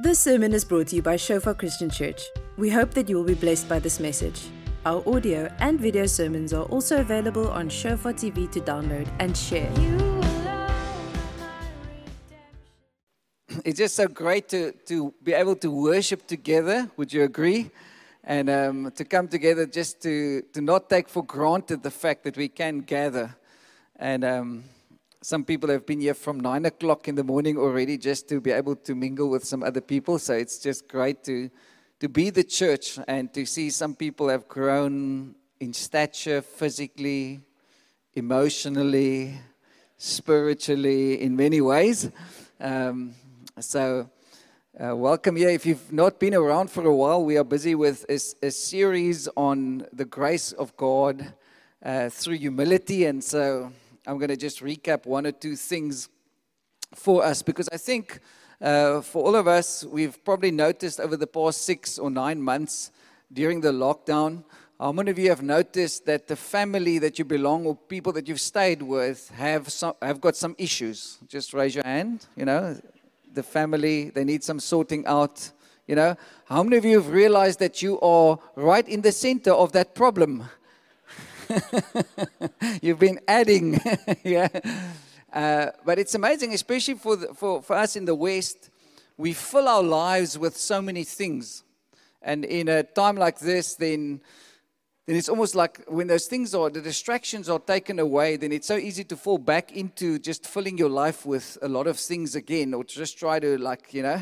This sermon is brought to you by Shofar Christian Church. We hope that you will be blessed by this message. Our audio and video sermons are also available on Shofar TV to download and share. It's just so great to, to be able to worship together. Would you agree? And um, to come together just to, to not take for granted the fact that we can gather. And um, some people have been here from nine o'clock in the morning already just to be able to mingle with some other people. So it's just great to, to be the church and to see some people have grown in stature, physically, emotionally, spiritually, in many ways. Um, so, uh, welcome here. If you've not been around for a while, we are busy with a, a series on the grace of God uh, through humility. And so, I'm going to just recap one or two things for us because I think uh, for all of us, we've probably noticed over the past six or nine months during the lockdown. How many of you have noticed that the family that you belong or people that you've stayed with have some, have got some issues? Just raise your hand. You know, the family they need some sorting out. You know, how many of you have realized that you are right in the center of that problem? You've been adding, yeah. Uh, but it's amazing, especially for, the, for, for us in the West, we fill our lives with so many things. And in a time like this, then, then it's almost like when those things are, the distractions are taken away, then it's so easy to fall back into just filling your life with a lot of things again, or just try to, like, you know,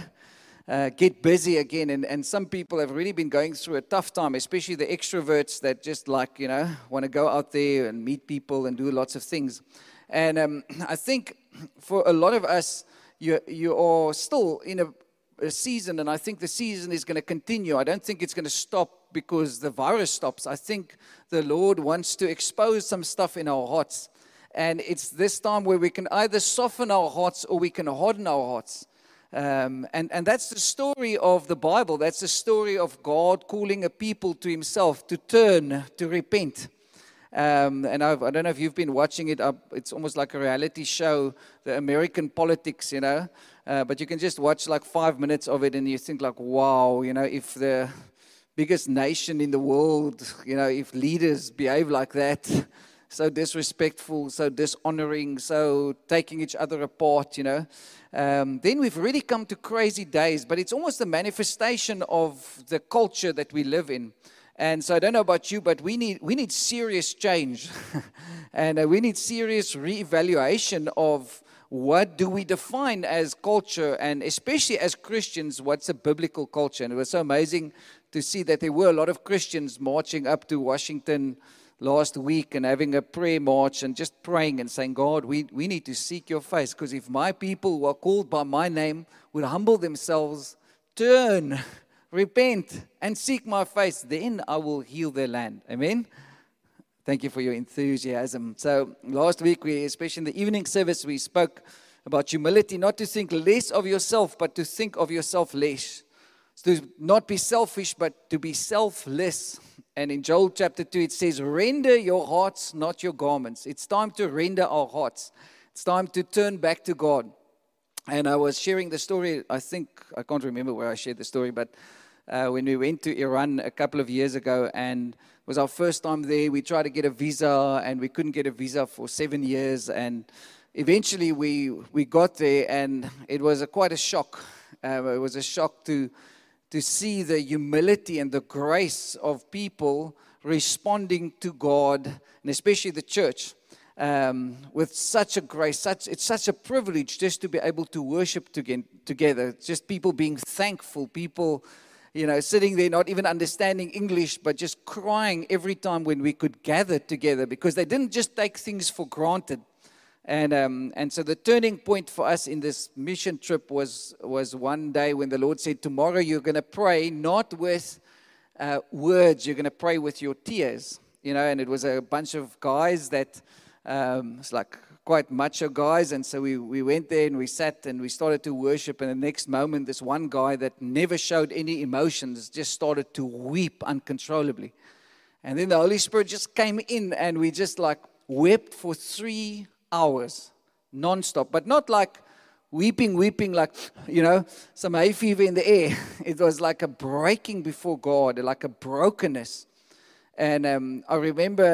uh, get busy again. And, and some people have really been going through a tough time, especially the extroverts that just like, you know, want to go out there and meet people and do lots of things. And um, I think for a lot of us, you, you are still in a, a season, and I think the season is going to continue. I don't think it's going to stop because the virus stops. I think the Lord wants to expose some stuff in our hearts. And it's this time where we can either soften our hearts or we can harden our hearts. Um, and, and that's the story of the Bible. That's the story of God calling a people to Himself to turn, to repent. Um, and I've, I do not know if you've been watching it. It's almost like a reality show, the American politics, you know. Uh, but you can just watch like five minutes of it and you think like, wow, you know, if the biggest nation in the world, you know, if leaders behave like that, so disrespectful, so dishonoring, so taking each other apart, you know um, then we've really come to crazy days, but it's almost a manifestation of the culture that we live in. And so I don't know about you, but we need, we need serious change. and uh, we need serious reevaluation of what do we define as culture, and especially as Christians, what's a biblical culture? And it was so amazing to see that there were a lot of Christians marching up to Washington last week and having a prayer march and just praying and saying, God, we, we need to seek your face because if my people who are called by my name would humble themselves, turn, repent, and seek my face, then I will heal their land. Amen. Thank you for your enthusiasm. So, last week, we, especially in the evening service, we spoke about humility, not to think less of yourself, but to think of yourself less. To not be selfish, but to be selfless. And in Joel chapter 2, it says, Render your hearts, not your garments. It's time to render our hearts. It's time to turn back to God. And I was sharing the story, I think, I can't remember where I shared the story, but uh, when we went to Iran a couple of years ago, and it was our first time there. We tried to get a visa, and we couldn't get a visa for seven years. And eventually, we, we got there, and it was a, quite a shock. Uh, it was a shock to to see the humility and the grace of people responding to God, and especially the church, um, with such a grace. Such, it's such a privilege just to be able to worship together. Just people being thankful, people, you know, sitting there not even understanding English, but just crying every time when we could gather together because they didn't just take things for granted. And, um, and so the turning point for us in this mission trip was, was one day when the Lord said, Tomorrow you're going to pray not with uh, words, you're going to pray with your tears. You know, and it was a bunch of guys that, um, it's like quite macho guys. And so we, we went there and we sat and we started to worship. And the next moment, this one guy that never showed any emotions just started to weep uncontrollably. And then the Holy Spirit just came in and we just like wept for three hours nonstop, but not like weeping, weeping, like, you know, some hay fever in the air. It was like a breaking before God, like a brokenness. And um, I remember,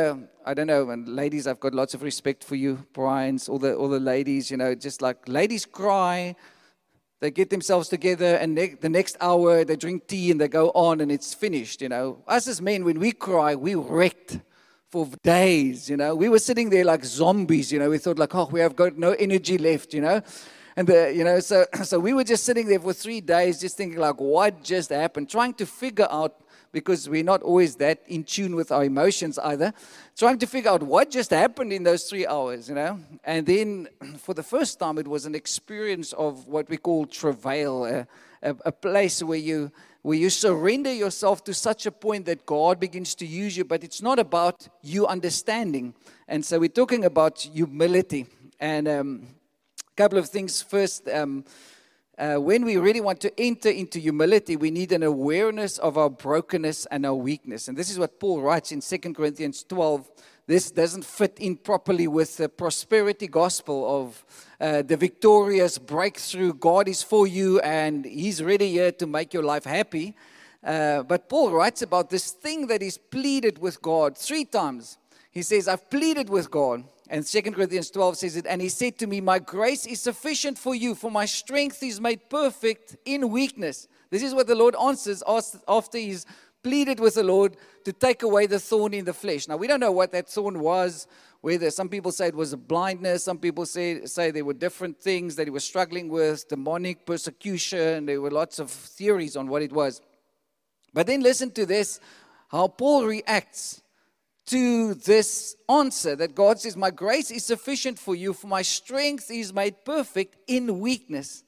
I don't know, and ladies, I've got lots of respect for you, Brian's, all the, all the ladies, you know, just like ladies cry, they get themselves together, and ne- the next hour they drink tea and they go on, and it's finished, you know. Us as men, when we cry, we wrecked for days, you know. We were sitting there like zombies, you know. We thought like, oh, we have got no energy left, you know. And the, you know, so so we were just sitting there for three days, just thinking like, what just happened? Trying to figure out because we're not always that in tune with our emotions either. Trying to figure out what just happened in those three hours, you know. And then for the first time, it was an experience of what we call travail, a, a, a place where you where you surrender yourself to such a point that God begins to use you, but it's not about you understanding. And so we're talking about humility. And um, a couple of things. First, um, uh, when we really want to enter into humility, we need an awareness of our brokenness and our weakness. And this is what Paul writes in 2 Corinthians 12 this doesn't fit in properly with the prosperity gospel of uh, the victorious breakthrough. God is for you and He's ready here to make your life happy. Uh, but Paul writes about this thing that he's pleaded with God three times. He says, I've pleaded with God. And 2 Corinthians 12 says it, and he said to me, My grace is sufficient for you, for my strength is made perfect in weakness. This is what the Lord answers after he's pleaded with the Lord to take away the thorn in the flesh. Now, we don't know what that thorn was, whether some people say it was a blindness, some people say, say there were different things that he was struggling with, demonic persecution. There were lots of theories on what it was. But then listen to this how Paul reacts to this answer that God says, My grace is sufficient for you, for my strength is made perfect in weakness.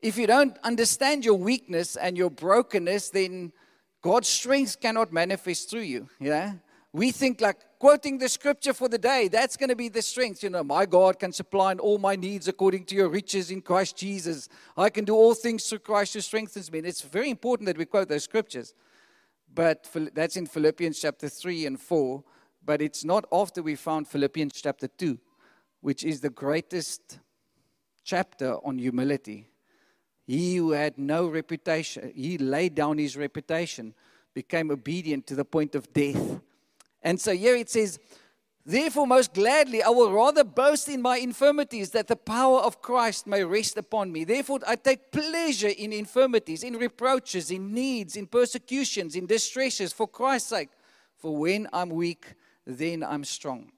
If you don't understand your weakness and your brokenness, then God's strength cannot manifest through you. Yeah, we think like quoting the scripture for the day, that's going to be the strength. You know, my God can supply all my needs according to your riches in Christ Jesus. I can do all things through Christ who strengthens me. And it's very important that we quote those scriptures. But that's in Philippians chapter 3 and 4. But it's not after we found Philippians chapter 2, which is the greatest chapter on humility. He who had no reputation, he laid down his reputation, became obedient to the point of death. And so here it says, Therefore, most gladly, I will rather boast in my infirmities that the power of Christ may rest upon me. Therefore, I take pleasure in infirmities, in reproaches, in needs, in persecutions, in distresses for Christ's sake. For when I'm weak, then I'm strong.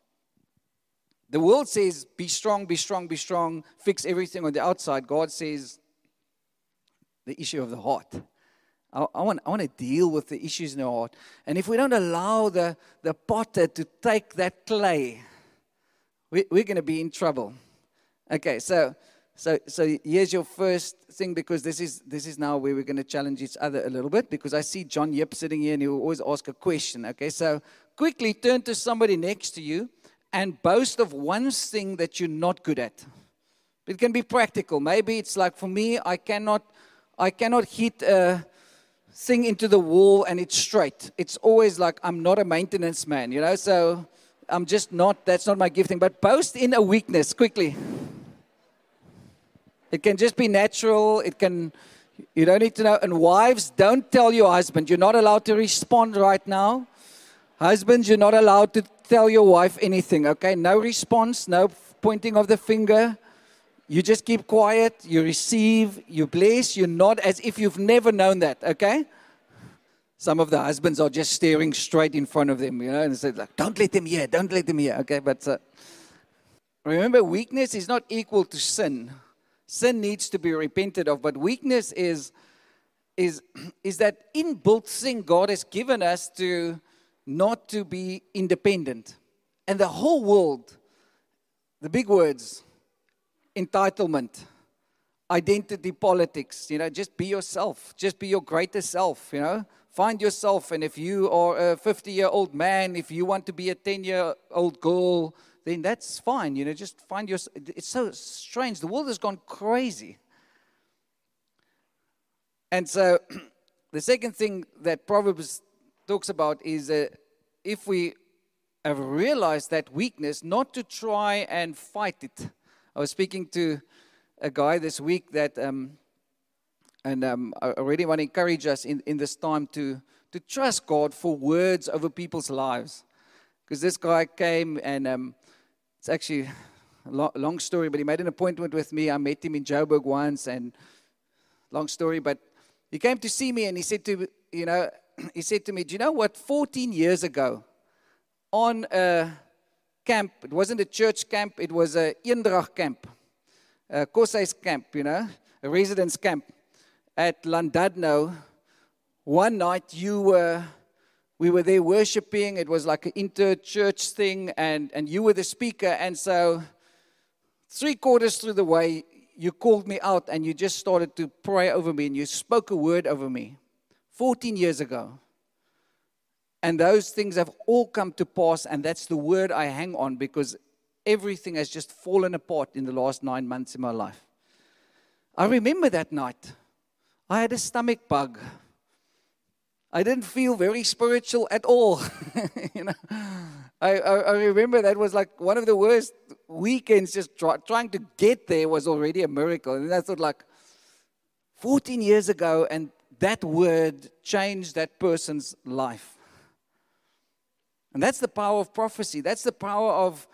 The world says, Be strong, be strong, be strong, fix everything on the outside. God says, the issue of the heart. I, I, want, I want to deal with the issues in the heart. And if we don't allow the, the potter to take that clay, we, we're going to be in trouble. Okay, so so so here's your first thing because this is this is now where we're going to challenge each other a little bit because I see John Yip sitting here and he will always ask a question. Okay, so quickly turn to somebody next to you and boast of one thing that you're not good at. It can be practical. Maybe it's like for me, I cannot I cannot hit a thing into the wall and it's straight. It's always like I'm not a maintenance man, you know, so I'm just not, that's not my gifting. But boast in a weakness quickly. It can just be natural. It can, you don't need to know. And wives, don't tell your husband. You're not allowed to respond right now. Husbands, you're not allowed to tell your wife anything, okay? No response, no pointing of the finger. You just keep quiet, you receive, you bless, you nod as if you've never known that, okay? Some of the husbands are just staring straight in front of them, you know, and say, like, don't let them hear, don't let them hear, okay? But uh, remember, weakness is not equal to sin. Sin needs to be repented of, but weakness is, is, is that inbuilt thing God has given us to not to be independent. And the whole world, the big words, entitlement, identity politics. You know, just be yourself. Just be your greatest self. You know, find yourself. And if you are a 50 year old man, if you want to be a 10 year old girl, then that's fine. You know, just find your. It's so strange. The world has gone crazy. And so, the second thing that Proverbs talks about is that if we have realized that weakness, not to try and fight it I was speaking to a guy this week that, um, and um, I really want to encourage us in, in this time to, to trust God for words over people's lives. Because this guy came and um, it's actually a lo- long story, but he made an appointment with me. I met him in Joburg once, and long story, but he came to see me and he said to you know, he said to me, Do you know what? 14 years ago, on a camp, it wasn't a church camp, it was a Eendrag camp, a Koshuis camp, you know, a residence camp at Llandudno. One night you were, we were there worshiping. It was like an inter-church thing, and, and you were the speaker. And so, three quarters through the way, you called me out and you just started to pray over me and you spoke a word over me. 14 years ago. And those things have all come to pass, and that's the word I hang on because everything has just fallen apart in the last nine months in my life. I remember that night. I had a stomach bug. I didn't feel very spiritual at all. you know, I, I, I, remember that was like one of the worst weekends. Just try, trying to get there was already a miracle, and I thought like 14 years ago, and that word changed that person's life. And that's the power of prophecy. That's the power of,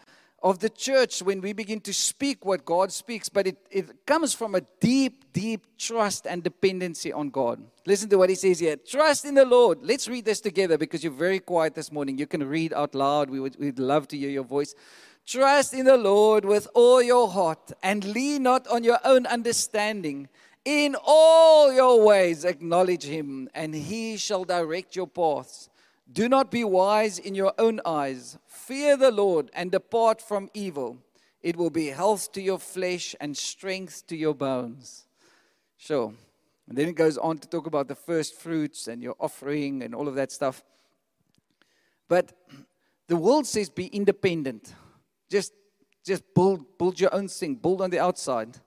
of the church when we begin to speak what God speaks. But it, it comes from a deep, deep trust and dependency on God. Listen to what he says here Trust in the Lord. Let's read this together because you're very quiet this morning. You can read out loud. We would, we'd love to hear your voice. Trust in the Lord with all your heart and lean not on your own understanding. In all your ways acknowledge him, and he shall direct your paths. Do not be wise in your own eyes. Fear the Lord and depart from evil. It will be health to your flesh and strength to your bones. Sure. And then it goes on to talk about the first fruits and your offering and all of that stuff. But the world says be independent. Just, just build, build your own thing, build on the outside.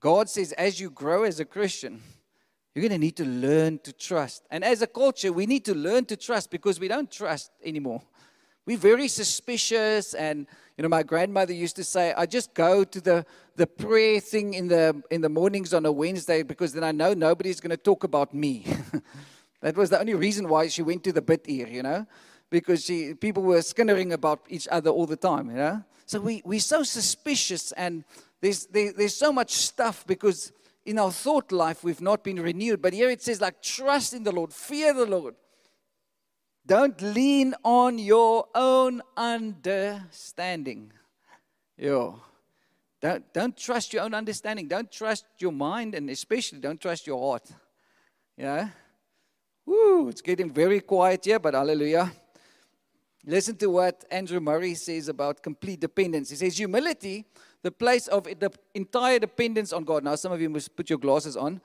God says, as you grow as a Christian, you're going to need to learn to trust. And as a culture, we need to learn to trust because we don't trust anymore. We're very suspicious. And, you know, my grandmother used to say, I just go to the, the prayer thing in the, in the mornings on a Wednesday because then I know nobody's going to talk about me. that was the only reason why she went to the biduur, you know, because she, people were skinnering about each other all the time, you know. So we, we're so suspicious and there's, there, there's so much stuff because in our thought life we've not been renewed. But here it says, like, trust in the Lord, fear the Lord. Don't lean on your own understanding. Yo. Don't, don't trust your own understanding. Don't trust your mind, and especially don't trust your heart. Yeah? Woo, it's getting very quiet here, but hallelujah. Listen to what Andrew Murray says about complete dependence. He says, Humility the place of the entire dependence on God. Now, some of you must put your glasses on.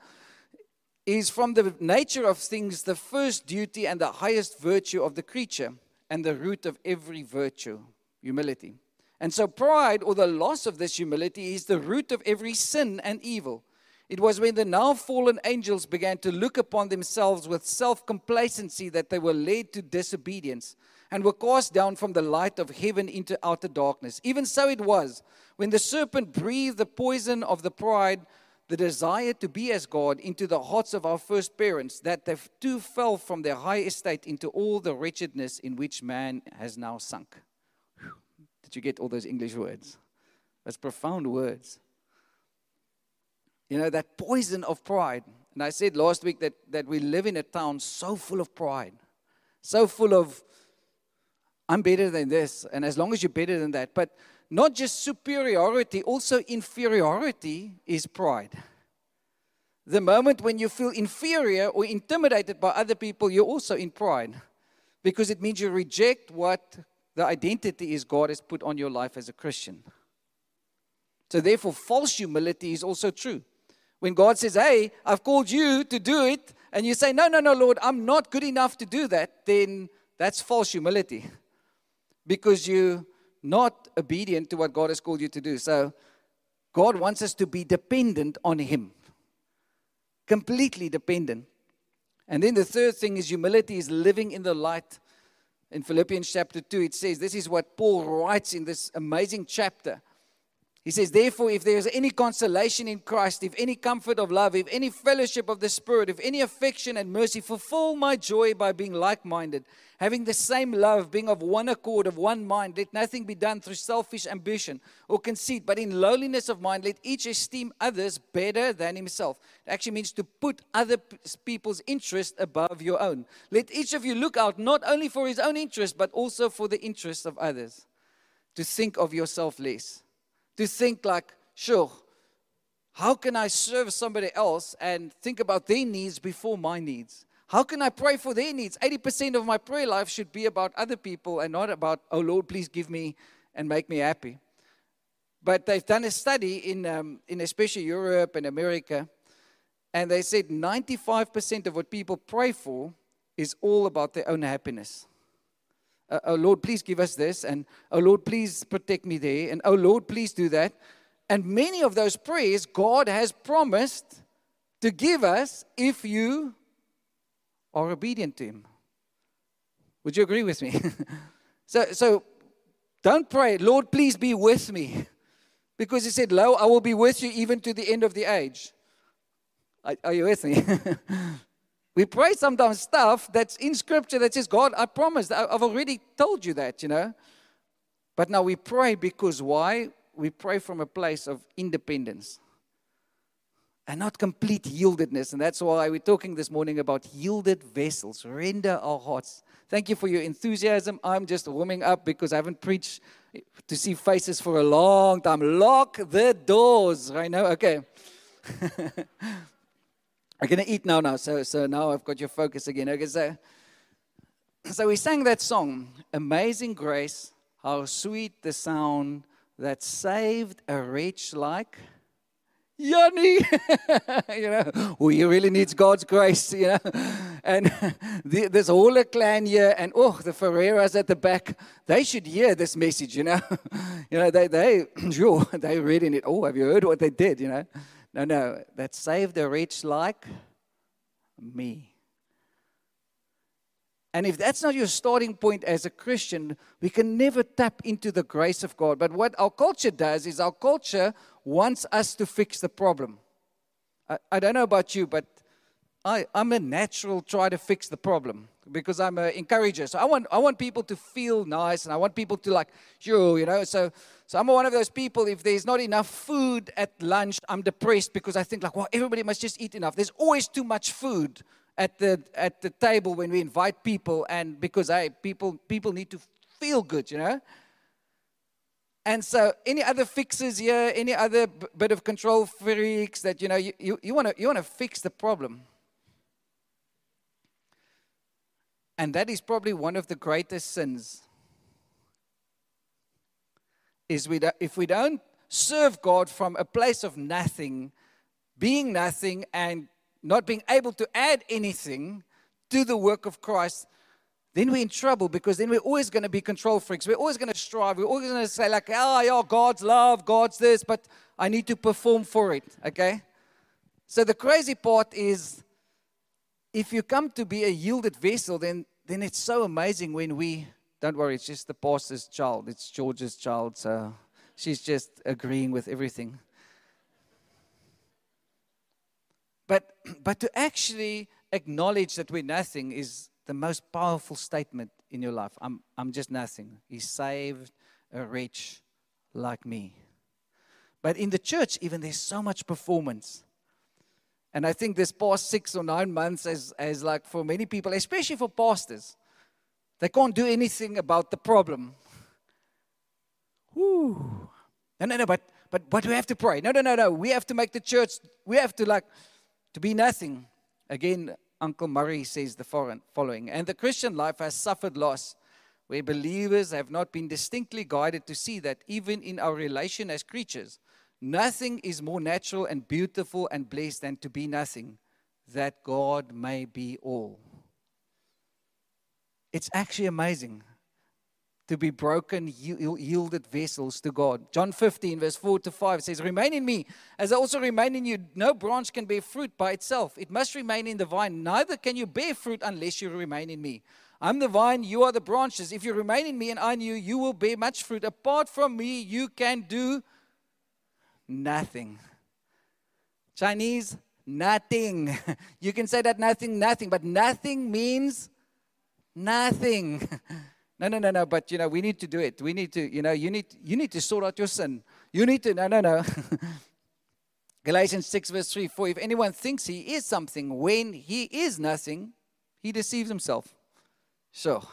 Is from the nature of things the first duty and the highest virtue of the creature, and the root of every virtue, humility. And so, pride or the loss of this humility is the root of every sin and evil. It was when the now fallen angels began to look upon themselves with self complacency that they were led to disobedience and were cast down from the light of heaven into outer darkness. Even so it was when the serpent breathed the poison of the pride, the desire to be as God, into the hearts of our first parents, that they too fell from their high estate into all the wretchedness in which man has now sunk. Did you get all those English words? That's profound words. You know, that poison of pride. And I said last week that, that we live in a town so full of pride, so full of I'm better than this. And as long as you're better than that. But not just superiority, also inferiority is pride. The moment when you feel inferior or intimidated by other people, you're also in pride because it means you reject what the identity is God has put on your life as a Christian. So, therefore, false humility is also true. When God says, Hey, I've called you to do it, and you say, No, no, no, Lord, I'm not good enough to do that, then that's false humility because you're not obedient to what God has called you to do. So, God wants us to be dependent on Him, completely dependent. And then the third thing is humility is living in the light. In Philippians chapter 2, it says, This is what Paul writes in this amazing chapter. He says, Therefore, if there is any consolation in Christ, if any comfort of love, if any fellowship of the Spirit, if any affection and mercy, fulfill my joy by being like minded, having the same love, being of one accord, of one mind. Let nothing be done through selfish ambition or conceit, but in lowliness of mind, let each esteem others better than himself. It actually means to put other people's interest above your own. Let each of you look out not only for his own interest, but also for the interests of others. To think of yourself less to think like, sure, how can I serve somebody else and think about their needs before my needs? How can I pray for their needs? 80% of my prayer life should be about other people and not about, oh Lord, please give me and make me happy. But they've done a study in, um, in especially Europe and America, and they said 95% of what people pray for is all about their own happiness uh, oh Lord, please give us this, and oh Lord, please protect me there, and oh Lord, please do that. And many of those prayers God has promised to give us if you are obedient to Him. Would you agree with me? so, so don't pray, Lord, please be with me. Because He said, Lo, I will be with you even to the end of the age. Are, are you with me? We pray sometimes stuff that's in scripture that says, God, I promised, I've already told you that, you know. But now we pray because why? We pray from a place of independence and not complete yieldedness. And that's why we're talking this morning about yielded vessels. Render our hearts. Thank you for your enthusiasm. I'm just warming up because I haven't preached to see faces for a long time. Lock the doors. right now. Okay. I'm going to eat now, now. So, so now I've got your focus again. Okay, so, so we sang that song, Amazing Grace, how sweet the sound that saved a wretch like Yanni. you know, well, he really needs God's grace, you know. And the, there's all a clan here, and oh, the Ferreiras at the back, they should hear this message, you know. you know, they, they, sure, they in it. Oh, have you heard what they did, you know? No, no, that saved a wretch like me. And if that's not your starting point as a Christian, we can never tap into the grace of God. But what our culture does is our culture wants us to fix the problem. I, I don't know about you, but I, I'm a natural try to fix the problem because I'm an encourager. So I want I want people to feel nice and I want people to like, you know. So so I'm one of those people. If there's not enough food at lunch, I'm depressed because I think like, well, everybody must just eat enough. There's always too much food at the at the table when we invite people, and because I people people need to feel good, you know. And so, any other fixes here, any other b- bit of control freaks that you know you, you, you want to you want to fix the problem. And that is probably one of the greatest sins. Is we if we don't serve God from a place of nothing, being nothing, and not being able to add anything to the work of Christ, then we're in trouble because then we're always going to be control freaks. We're always going to strive. We're always going to say, like, oh, yeah, God's love, God's this, but I need to perform for it, okay? So the crazy part is if you come to be a yielded vessel, then then it's so amazing when we don't worry, it's just the pastor's child, it's George's child, so she's just agreeing with everything. But, but to actually acknowledge that we're nothing is the most powerful statement in your life. I'm, I'm just nothing. He saved a wretch like me. But in the church, even there's so much performance. And I think this past six or nine months, as, as like for many people, especially for pastors, they can't do anything about the problem. Whew. No, no, no, but, but, but we have to pray. No, no, no, no. We have to make the church, we have to like, to be nothing. Again, Uncle Murray says the following And the Christian life has suffered loss, where believers have not been distinctly guided to see that even in our relation as creatures, Nothing is more natural and beautiful and blessed than to be nothing, that God may be all. It's actually amazing to be broken, yielded vessels to God. John 15, verse 4 to 5 says, Remain in me, as I also remain in you. No branch can bear fruit by itself, it must remain in the vine. Neither can you bear fruit unless you remain in me. I'm the vine, you are the branches. If you remain in me and I in you, you will bear much fruit. Apart from me, you can do nothing. Chinese, nothing. You can say that nothing, nothing, but nothing means nothing. No, no, no, no. But you know, we need to do it. We need to, you know, you need you need to sort out your sin. You need to, no, no, no. Galatians 6, verse 3 For if anyone thinks he is something when he is nothing, he deceives himself. So,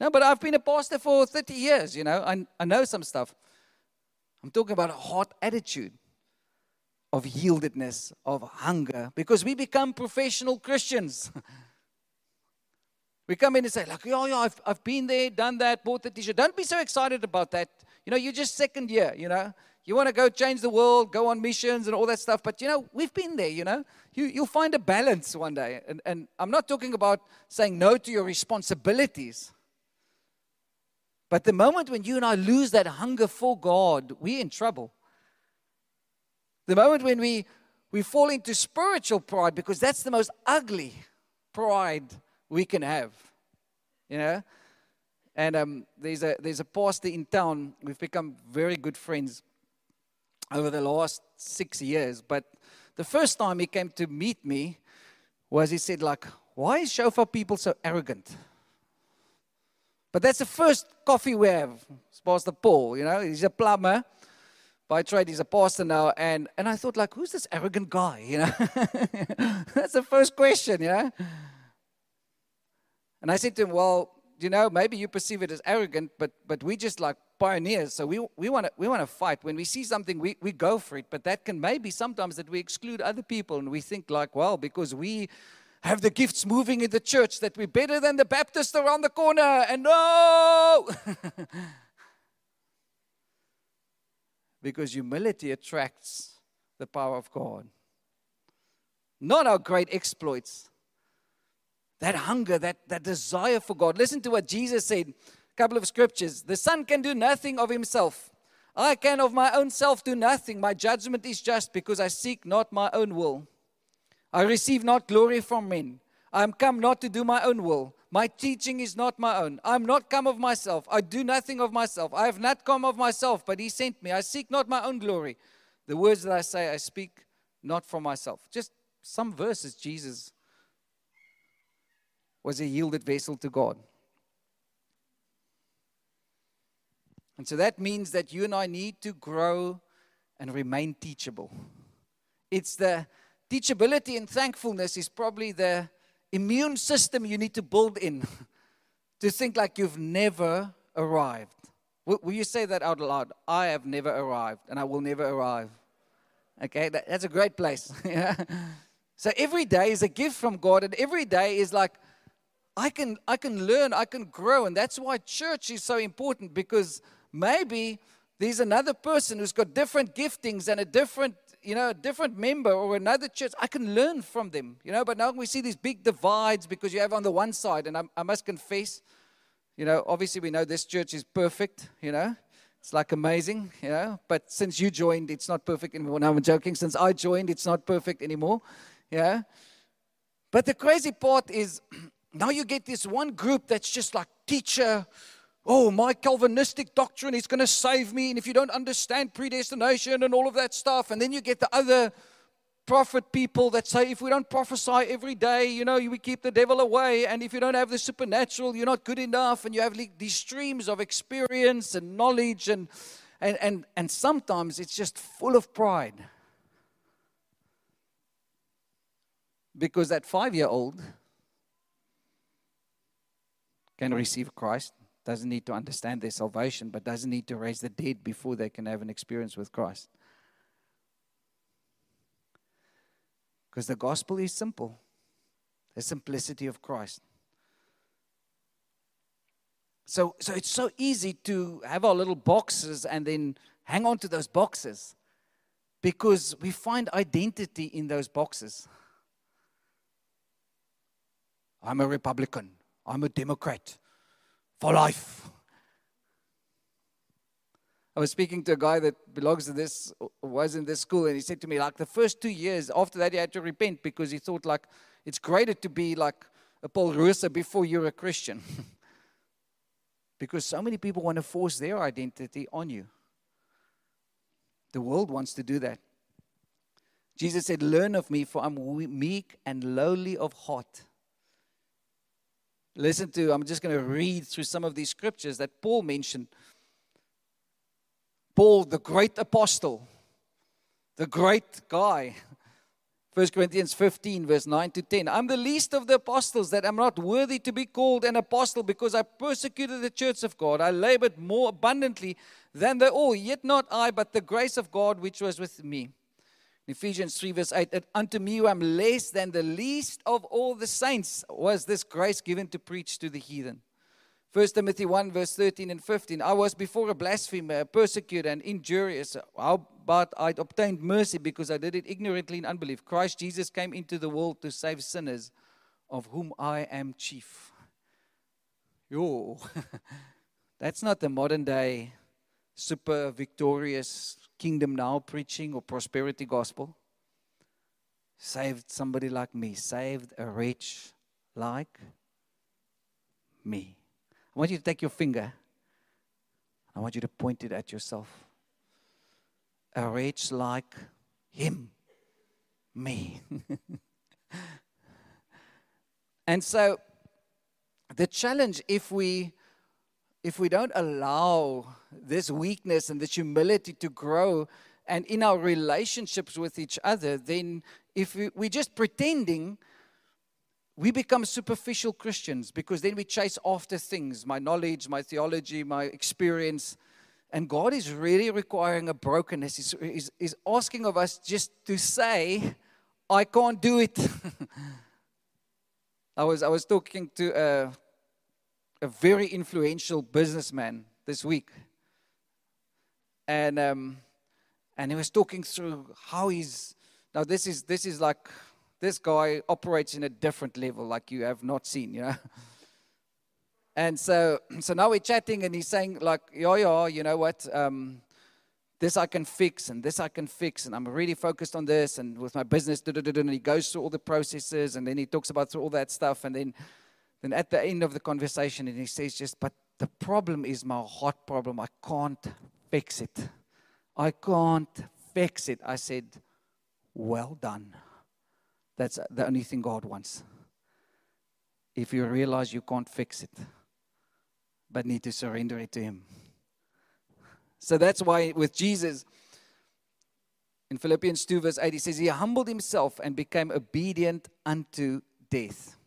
no, but I've been a pastor for 30 years, you know, I, I know some stuff. I'm talking about a heart attitude of yieldedness, of hunger, because we become professional Christians. We come in and say, like, oh, yeah, I've, I've been there, done that, bought the t-shirt. Don't be so excited about that. You know, you're just second year, you know. You want to go change the world, go on missions and all that stuff. But, you know, we've been there, you know. You, you'll find a balance one day. And, and I'm not talking about saying no to your responsibilities. But the moment when you and I lose that hunger for God, we're in trouble. The moment when we, we fall into spiritual pride, because that's the most ugly pride we can have. You know? And um, there's, a, there's a pastor in town. We've become very good friends over the last six years. But the first time he came to meet me was he said, like, why is shofar people so arrogant? But that's the first coffee we have. It's Pastor Paul, you know, he's a plumber. By trade, he's a pastor now. And, and I thought, like, who's this arrogant guy, you know? that's the first question, you know? And I said to him, Well, you know, maybe you perceive it as arrogant, but but we just like pioneers. So we we want to we want to fight. When we see something, we, we go for it. But that can maybe sometimes that we exclude other people and we think like, well, because we have the gifts moving in the church that we're better than the Baptist around the corner. And no because humility attracts the power of God. Not our great exploits, that hunger, that, that desire for God. Listen to what Jesus said. A couple of scriptures. The Son can do nothing of himself. I can of my own self do nothing. My judgment is just because I seek not my own will. I receive not glory from men. I am come not to do my own will. My teaching is not my own. I am not come of myself. I do nothing of myself. I have not come of myself, but he sent me. I seek not my own glory. The words that I say, I speak not from myself. Just some verses Jesus was a yielded vessel to God. And so that means that you and I need to grow and remain teachable. It's the teachability and thankfulness is probably the immune system you need to build in to think like you've never arrived. Will, you say that out loud? I have never arrived and I will never arrive. Okay, that's a great place. yeah. So every day is a gift from God, and every day is like I can, I can learn, I can grow. And that's why church is so important because maybe there's another person who's got different giftings and a different, you know, a different member or another church. I can learn from them, you know. But now we see these big divides because you have on the one side, and I, I must confess, you know, obviously we know this church is perfect, you know. It's like amazing, you know. But since you joined, it's not perfect anymore. No, I'm joking. Since I joined, it's not perfect anymore, yeah. But the crazy part is now you get this one group that's just like, teacher, oh, my Calvinistic doctrine is going to save me. And if you don't understand predestination and all of that stuff, and then you get the other prophet people that say if we don't prophesy every day, you know, we keep the devil away. And if you don't have the supernatural, you're not good enough. And you have these streams of experience and knowledge, and, and, and, and sometimes it's just full of pride. Because that five year old can receive Christ, doesn't need to understand their salvation, but doesn't need to raise the dead before they can have an experience with Christ. Because the gospel is simple the simplicity of Christ. So, so it's so easy to have our little boxes and then hang on to those boxes because we find identity in those boxes. I'm a Republican. I'm a Democrat for life. I was speaking to a guy that belongs to this, was in this school, and he said to me, like, the first two years, after that, he had to repent because he thought, like, it's greater to be like a Paul Roos before you're a Christian. because so many people want to force their identity on you. The world wants to do that. Jesus said, Learn of me, for I'm meek and lowly of heart. Listen to, I'm just going to read through some of these scriptures that Paul mentioned. Paul, the great apostle, the great guy. 1 Corinthians 15, verse 9 to 10. I'm the least of the apostles that am not worthy to be called an apostle because I persecuted the church of God. I labored more abundantly than they all, oh, yet not I, but the grace of God which was with me. Ephesians 3, verse 8, that unto me who am less than the least of all the saints was this grace given to preach to the heathen. 1 Timothy 1, verse 13 and 15. I was before a blasphemer, a persecutor, and injurious. How but I obtained mercy because I did it ignorantly in unbelief. Christ Jesus came into the world to save sinners, of whom I am chief. Yo, that's not the modern day super victorious kingdom now preaching or prosperity gospel. Saved somebody like me, saved a wretch like me. I want you to take your finger. I want you to point it at yourself. A wretch like him, me. and so, the challenge, if we if we don't allow this weakness and this humility to grow and in our relationships with each other, then if we, we're just pretending we become superficial Christians because then we chase after things my knowledge, my theology, my experience. And God is really requiring a brokenness. He's, he's, he's asking of us just to say, I can't do it. I, was, I was talking to a, a very influential businessman this week. And, um, and he was talking through how he's. Now, this is, this is like this guy operates in a different level like you have not seen, you know. And so, so now we're chatting, and he's saying, like, yo, yo, you know what? Um, this I can fix, and this I can fix, and I'm really focused on this, and with my business, and he goes through all the processes, and then he talks about all that stuff, and then, then at the end of the conversation, and he says, just, but the problem is my heart problem. I can't fix it. I can't fix it. I said, well done. That's the only thing God wants. If you realize you can't fix it, but need to surrender it to Him. So that's why with Jesus, in Philippians 2, verse 8, he says, He humbled himself and became obedient unto death.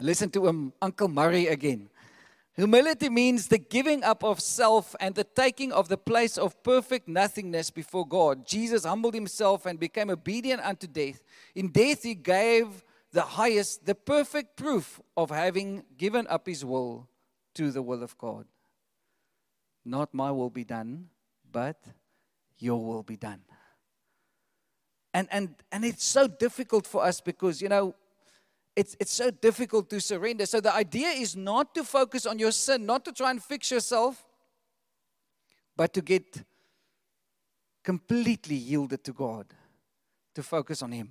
Listen to him, Uncle Murray again. Humility means the giving up of self and the taking of the place of perfect nothingness before God. Jesus humbled himself and became obedient unto death. In death, he gave the highest, the perfect proof of having given up his will to the will of God. Not my will be done, but your will be done. And, and, and it's so difficult for us because, you know, it's, it's so difficult to surrender. So the idea is not to focus on your sin, not to try and fix yourself, but to get completely yielded to God, to focus on Him.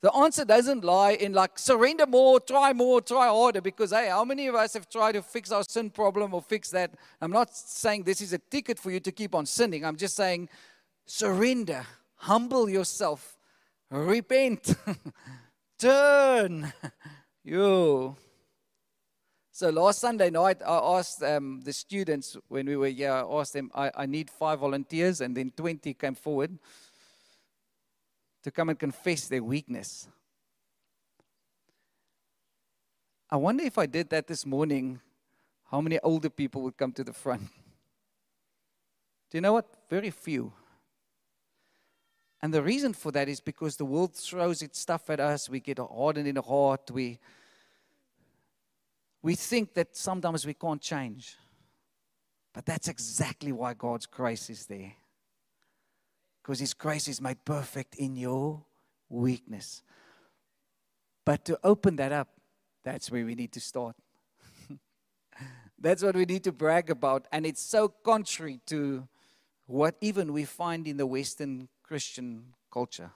The answer doesn't lie in like surrender more, try more, try harder. Because hey, how many of us have tried to fix our sin problem or fix that? I'm not saying this is a ticket for you to keep on sinning. I'm just saying surrender, humble yourself, repent. turn. you. So last Sunday night, I asked um, the students when we were here, I asked them, I, I need five volunteers, and then 20 came forward to come and confess their weakness. I wonder if I did that this morning, how many older people would come to the front? Do you know what? Very few. And the reason for that is because the world throws its stuff at us. We get hardened in the heart. We, we think that sometimes we can't change. But that's exactly why God's grace is there. Because His grace is made perfect in your weakness. But to open that up, that's where we need to start. that's what we need to brag about. And it's so contrary to what even we find in the Western Christian culture.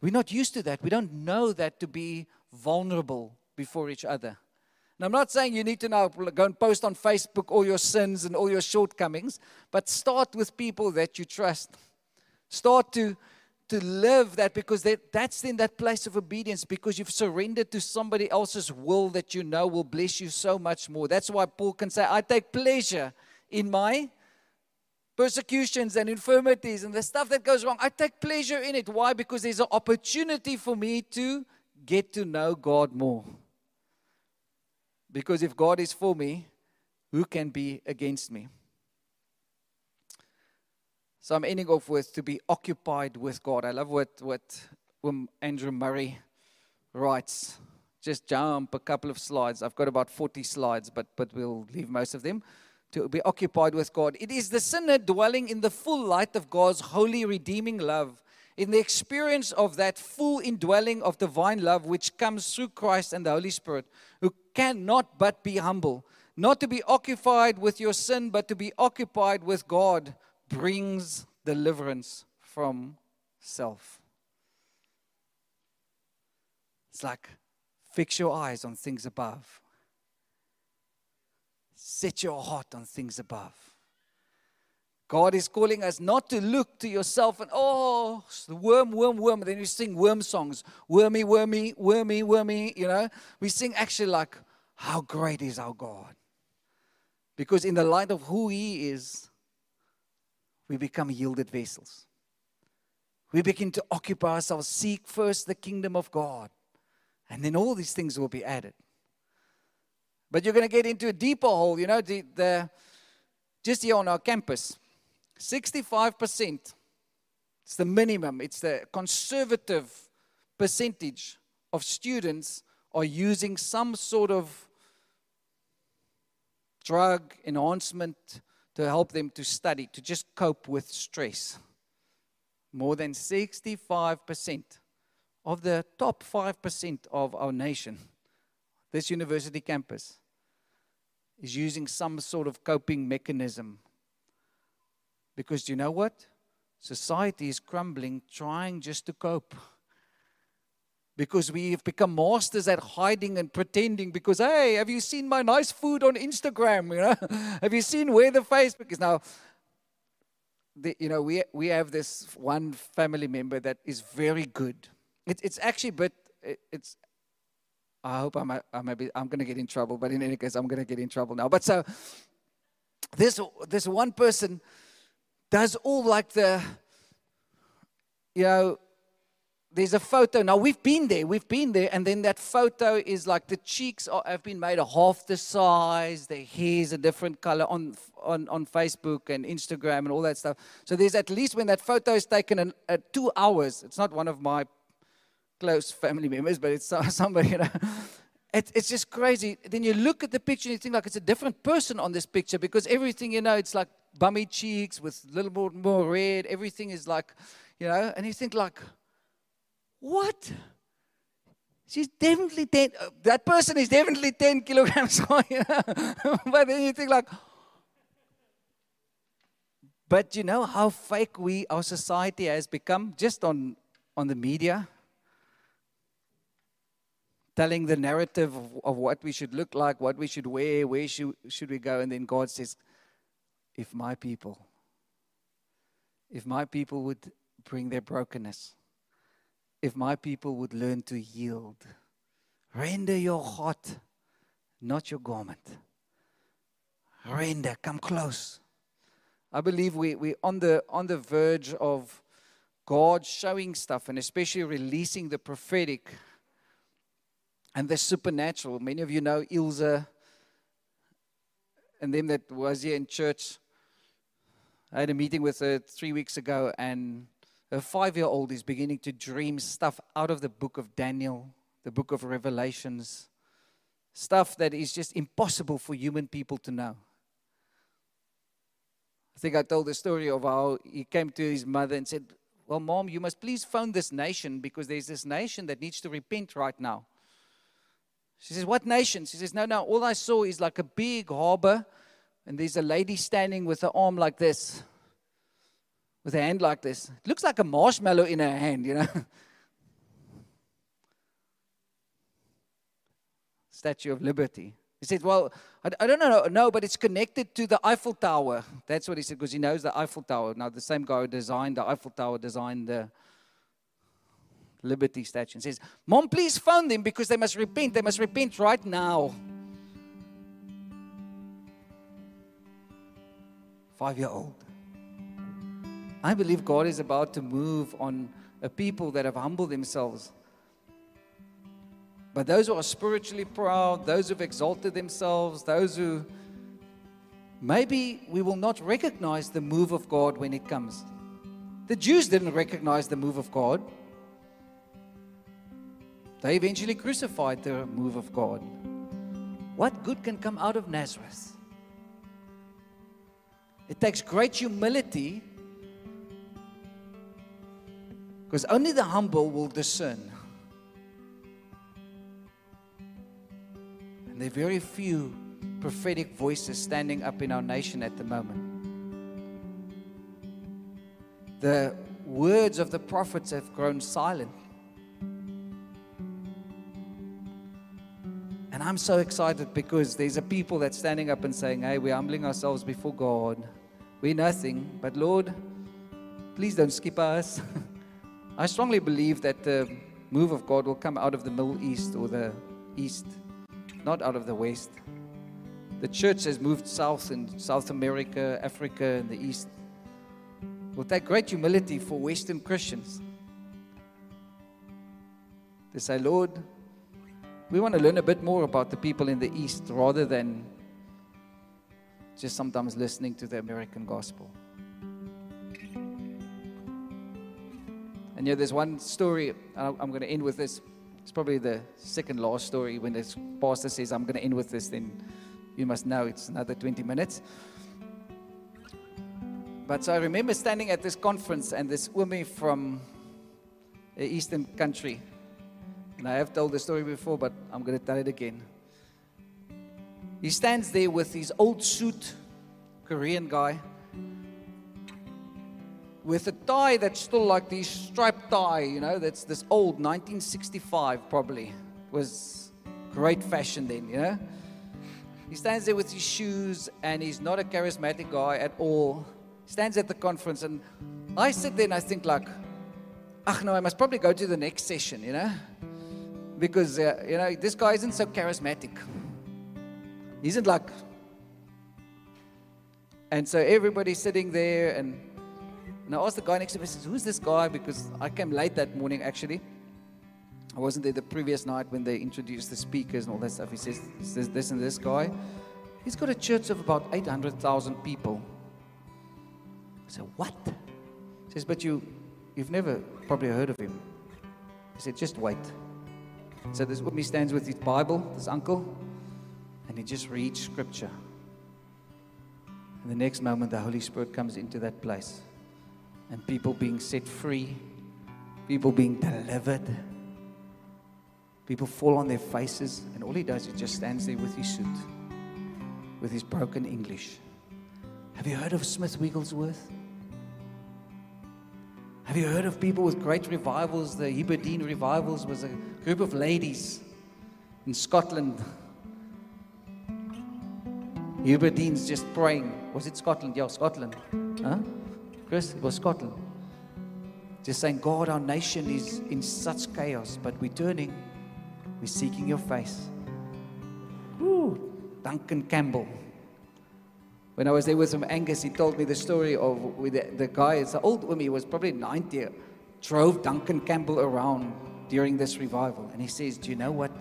We're not used to that. We don't know that to be vulnerable before each other. And I'm not saying you need to now go and post on Facebook all your sins and all your shortcomings, but start with people that you trust. Start to, to live that because that, that's in that place of obedience because you've surrendered to somebody else's will that you know will bless you so much more. That's why Paul can say, I take pleasure in my persecutions and infirmities and the stuff that goes wrong. I take pleasure in it. Why? Because there's an opportunity for me to get to know God more. Because if God is for me, who can be against me? So I'm ending off with to be occupied with God. I love what, what um, Andrew Murray writes. Just jump a couple of slides. I've got about 40 slides, but, but we'll leave most of them to be occupied with God. It is the sinner dwelling in the full light of God's holy, redeeming love, in the experience of that full indwelling of divine love which comes through Christ and the Holy Spirit, who cannot but be humble. Not to be occupied with your sin, but to be occupied with God brings deliverance from self. It's like fix your eyes on things above Set your heart on things above. God is calling us not to look to yourself and, oh, the worm, worm, worm. Then we sing worm songs. Wormy, wormy, wormy, wormy. You know, we sing actually like, how great is our God? Because in the light of who He is, we become yielded vessels. We begin to occupy ourselves, seek first the kingdom of God, and then all these things will be added. But you're going to get into a deeper hole. You know, the, the just here on our campus, 65%, it's the minimum, it's the conservative percentage of students are using some sort of drug enhancement to help them to study, to just cope with stress. More than 65% of the top 5% of our nation, this university campus, is using some sort of coping mechanism. Because you know what? Society is crumbling, trying just to cope. Because we have become masters at hiding and pretending. Because, hey, have you seen my nice food on Instagram? You know, have you seen where the Facebook is now? The, you know, we we have this one family member that is very good. It, it's actually, but it, it's I hope I'm, I'm, I'm going to get in trouble, but in any case, I'm going to get in trouble now. But so, this, this one person does all like the, you know, there's a photo. Now, we've been there, we've been there, and then that photo is like the cheeks are, have been made a half the size, the hair's a different color on, on, on Facebook and Instagram and all that stuff. So, there's at least when that photo is taken in uh, two hours, it's not one of my close family members, but it's somebody, you know. It, it's just crazy. Then you look at the picture and you think like it's a different person on this picture because everything, you know, it's like bummy cheeks with a little more, more red. Everything is like, you know, and you think like, what? She's definitely 10, uh, that person is definitely 10 kilograms but then you think like, but you know how fake we, our society has become just on, on the media? Telling the narrative of, of, what we should look like, what we should wear, where should, should we go. And then God says, If my people, if my people would bring their brokenness, if my people would learn to yield, render your heart, not your garment. Render, come close. I believe we, we're on the, on the verge of God showing stuff and especially releasing the prophetic and the supernatural. Many of you know Ilse and them that was here in church. I had a meeting with her three weeks ago, and a five year old is beginning to dream stuff out of the book of Daniel, the book of Revelations, stuff that is just impossible for human people to know. I think I told the story of how he came to his mother and said, Well, mom, you must please phone this nation because there's this nation that needs to repent right now. She says, What nation? She says, No, no, all I saw is like a big harbor, and there's a lady standing with her arm like this, with her hand like this. It looks like a marshmallow in her hand, you know. Statue of Liberty. He said, Well, I, I don't know, no, but it's connected to the Eiffel Tower. That's what he said, because he knows the Eiffel Tower. Now, the same guy who designed the Eiffel Tower designed the Liberty statue. And says, Mom, please phone them because they must repent. They must repent right now. Five year old. I believe God is about to move on a people that have humbled themselves but those who are spiritually proud, those who've exalted themselves, those who maybe we will not recognize the move of God when it comes. The Jews didn't recognize the move of God. They eventually crucified the move of God. What good can come out of Nazareth? It takes great humility because only the humble will discern. And there are very few prophetic voices standing up in our nation at the moment. The words of the prophets have grown silent. And I'm so excited because there's a people that's standing up and saying, Hey, we're humbling ourselves before God. We're nothing, but Lord, please don't skip us. I strongly believe that the move of God will come out of the Middle East or the East not out of the West. The church has moved south in South America, Africa, and the East. Will take great humility for Western Christians. They say, Lord, we want to learn a bit more about the people in the East rather than just sometimes listening to the American gospel. And yeah, there's one story, I'm going to end with this. It's probably the second last story when the pastor says, I'm going to end with this, then you must know it's another 20 minutes. But so I remember standing at this conference and this woman from the eastern country, and I have told the story before, but I'm going to tell it again. He stands there with his old suit, Korean guy, with a tie that's still like the striped tie, you know, that's this old 1965 probably. was great fashion then, you know. He stands there with his shoes and he's not a charismatic guy at all. Stands at the conference and I sit there and I think like, ach no, I must probably go to the next session, you know. Because, uh, you know, this guy isn't so charismatic. He isn't like, and so everybody's sitting there and and I asked the guy next to me, said, Who's this guy? Because I came late that morning actually. I wasn't there the previous night when they introduced the speakers and all that stuff. He says, says this and this guy. He's got a church of about 800,000 people. I said, What? He says, But you, you've never probably heard of him. He said, Just wait. So this woman stands with his Bible, this uncle, and he just reads scripture. And the next moment, the Holy Spirit comes into that place and people being set free, people being delivered. People fall on their faces, and all he does is just stands there with his suit, with his broken English. Have you heard of Smith Wigglesworth? Have you heard of people with great revivals? The Hebridean revivals was a group of ladies in Scotland. Hebrideans just praying. Was it Scotland? Yeah, Scotland. Huh? Chris, it was Scotland. Just saying, God, our nation is in such chaos, but we're turning, we're seeking your face. Ooh, Duncan Campbell. When I was there with him, Angus, he told me the story of with the, the guy, it's an old woman, he was probably 90, drove Duncan Campbell around during this revival. And he says, Do you know what?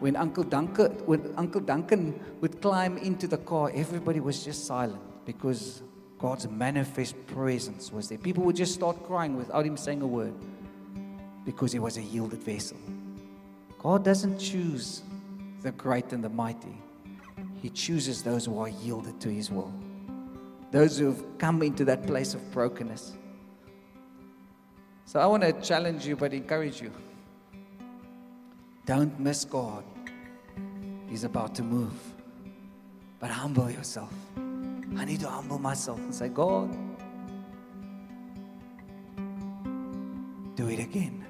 When Uncle Duncan, when Uncle Duncan would climb into the car, everybody was just silent because God's manifest presence was there. People would just start crying without him saying a word because he was a yielded vessel. God doesn't choose the great and the mighty, He chooses those who are yielded to His will, those who have come into that place of brokenness. So I want to challenge you, but encourage you. Don't miss God. He's about to move. But humble yourself. I need to humble myself and say, God, do it again.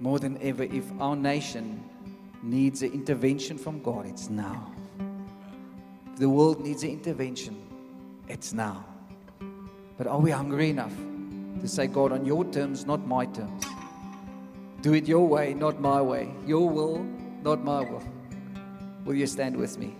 More than ever, if our nation needs an intervention from God, it's now. The world needs an intervention, it's now. But are we hungry enough to say, God, on your terms, not my terms? Do it your way, not my way. Your will, not my will. Will you stand with me?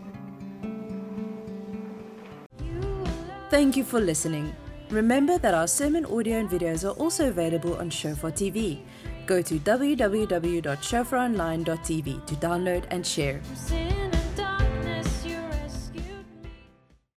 Thank you for listening. Remember that our sermon audio and videos are also available on Shofar TV. Go to www.shofaronline.tv to download and share.